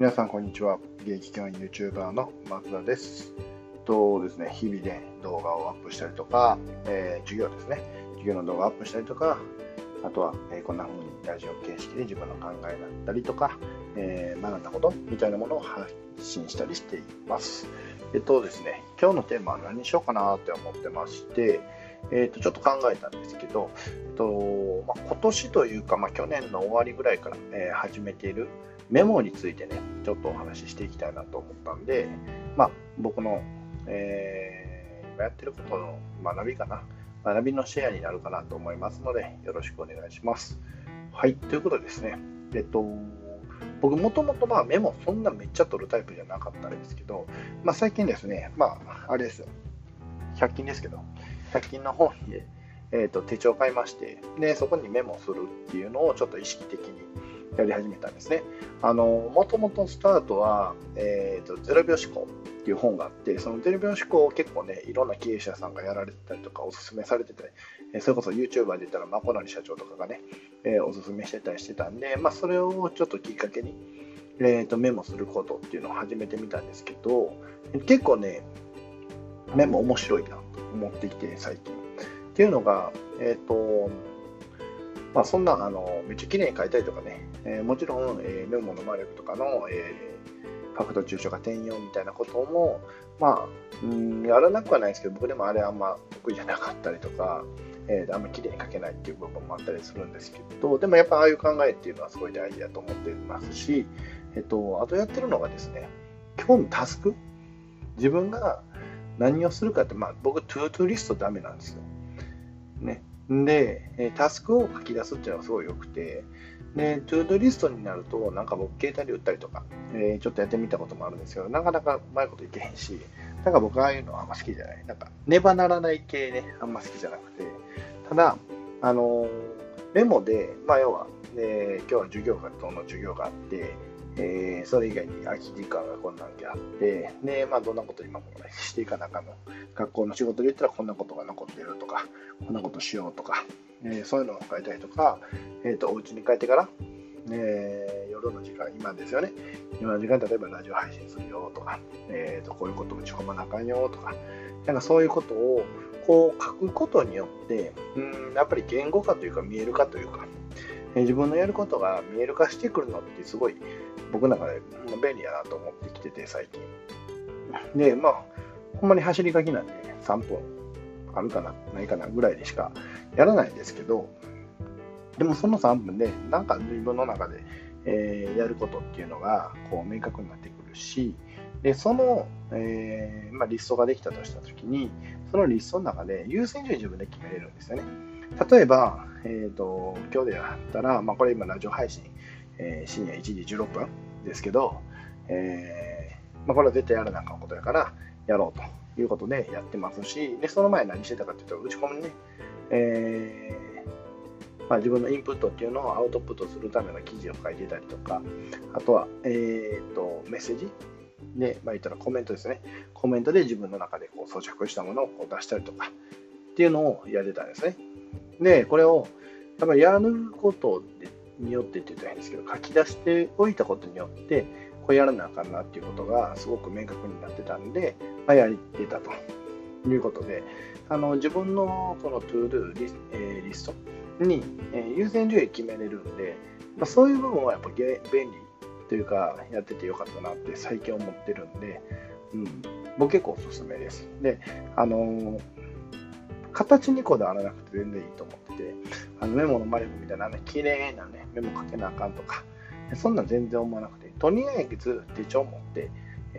皆さん、こんにちは。現役教員 YouTuber の松田です。とですね、日々で動画をアップしたりとか、えー、授業ですね、授業の動画をアップしたりとか、あとは、えー、こんな風にラジオ形式で自分の考えだったりとか、えー、学んだことみたいなものを発信したりしています。えっとですね、今日のテーマは何にしようかなって思ってまして、えー、とちょっと考えたんですけど、えっとまあ、今年というか、まあ、去年の終わりぐらいから、えー、始めているメモについてね、ちょっとお話ししていきたいなと思ったんで、まあ、僕の、えー、今やってることの学びかな、学びのシェアになるかなと思いますので、よろしくお願いします。はい、ということでですね、えっと、僕もともとまあメモそんなめっちゃ取るタイプじゃなかったんですけど、まあ、最近ですね、まあ、あれですよ、100均ですけど、100均の方に、えーと、手帳買いましてで、そこにメモするっていうのをちょっと意識的にやり始めたんですね。あの、もともとスタートは、えーと、0秒思考っていう本があって、その0秒思考を結構ね、いろんな経営者さんがやられてたりとか、おすすめされてたり、えそれこそ YouTuber で言ったら、まこなり社長とかがね、えー、おすすめしてたりしてたんで、まあ、それをちょっときっかけに、えーとメモすることっていうのを始めてみたんですけど、結構ね、メモ面白いなと思ってきて、最近。っていうのが、えっ、ー、と、まあ、そんな、あの、めっちゃ綺麗に書いたりとかね、えー、もちろん、えー、メモの魔力とかの、えー、ファクト抽象化転用みたいなことも、まあ、うん、やらなくはないですけど、僕でもあれあんま得意じゃなかったりとか、えー、あんま綺麗に書けないっていう部分もあったりするんですけど、でもやっぱああいう考えっていうのはすごい大事だと思っていますし、えっと、あとやってるのがですね、今日のタスク、自分が何をするかって、まあ、僕、トゥードゥーリストダメなんですよ。ね。で、タスクを書き出すっていうのはすごい良くて、で、トゥードゥーリストになると、なんか僕、携帯で打ったりとか、えー、ちょっとやってみたこともあるんですけど、なかなかうまいこといけへんし、なんか僕、ああいうのはあんま好きじゃない。なんか、ねばならない系ね、あんま好きじゃなくて、ただ、あのー、メモで、まあ、要は、ね、今日は授業が、どの授業があって、えー、それ以外に空き時間がこんなんであって、で、まあ、どんなこと今も、していかなかの、学校の仕事で言ったらこんなことが残ってるとか、こんなことしようとか、えー、そういうのを書いたりとか、えっ、ー、と、お家に帰ってから、えー、夜の時間、今ですよね。今の時間、例えばラジオ配信するよとか、えーと、こういうこと打ち込まなあかんよとか、なんかそういうことをこう書くことによって、うん、やっぱり言語化というか見える化というか、自分のやることが見える化してくるのってすごい僕の中で便利やなと思ってきてて最近。で、まあ、ほんまに走り書きなんで、ね3分あるかな、ないかなぐらいでしかやらないですけど、でもその3分で、なんか自分の中で、えー、やることっていうのがこう明確になってくるし、でその、えー、まあ、リストができたとしたときに、そのリストの中で優先順位自分で決めれるんですよね。例えば、えーと、今日でやったら、まあ、これ今ラジオ配信、えー、深夜1時16分ですけど、えー、まあ、これは絶対やらなあかんことやからやろうということでやってますしでその前何してたかというと打ち込みにね、え、まあ、自分のインプットっていうのをアウトプットするための記事を書いてたりとかあとは、えーと、メッセージで、まあ、言ったらコメントですね。コメントで自分の中でこう装着したものをこう出したりとかっていうのをやってたんですね。でこれをやっぱりやることによってって言ったらいいんですけど、書き出しておいたことによって、これやらなあかんなっていうことがすごく明確になってたんで、まあ、やってたということで、あの自分のこのトゥードゥリ,、えー、リストに、えー、優先順位決めれるんで、まあ、そういう部分はやっぱ便利というか、やっててよかったなって最近思ってるんで、うん、僕結構おすすめです。で、あのー形にこだわらなくて全然いいと思ってて、あのメモの魔力みたいなね、綺麗なね、メモ書けなあかんとか、そんなん全然思わなくて、とりあえず手帳持って、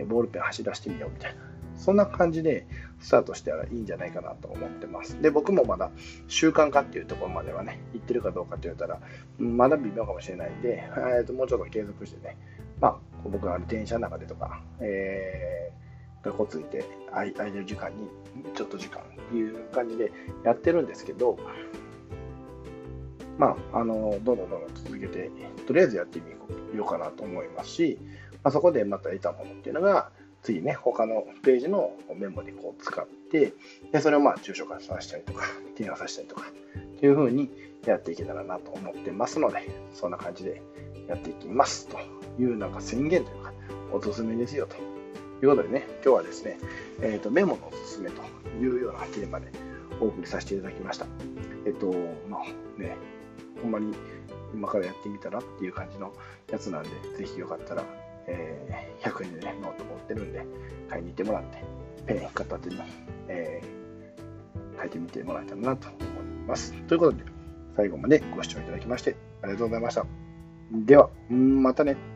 ボールペン走り出してみようみたいな。そんな感じでスタートしたらいいんじゃないかなと思ってます。で、僕もまだ習慣化っていうところまではね、行ってるかどうかって言ったら、まだ微妙かもしれないんで、えー、ともうちょっと継続してね、まあ、僕が電車の中でとか、えーがこついて空いてる時間にちょっと時間っていう感じでやってるんですけどまああのどんどんどんどん続けてとりあえずやってみようかなと思いますし、まあ、そこでまた得たものっていうのが次ね他のページのメモにこう使ってでそれをまあ抽象化させたりとか提案させたりとかっていう風にやっていけたらなと思ってますのでそんな感じでやっていきますというなんか宣言というか、おすすめですよと。いうことでね、今日はですね、えーと、メモのおすすめというようなテーマでお送りさせていただきました。えっ、ー、と、まあね、ほんまに今からやってみたらっていう感じのやつなんで、ぜひよかったら、えー、100円でね、ノート持ってるんで、買いに行ってもらって、ペン片手に、えー、書いてみてもらえたらなと思います。ということで、最後までご視聴いただきまして、ありがとうございました。では、またね。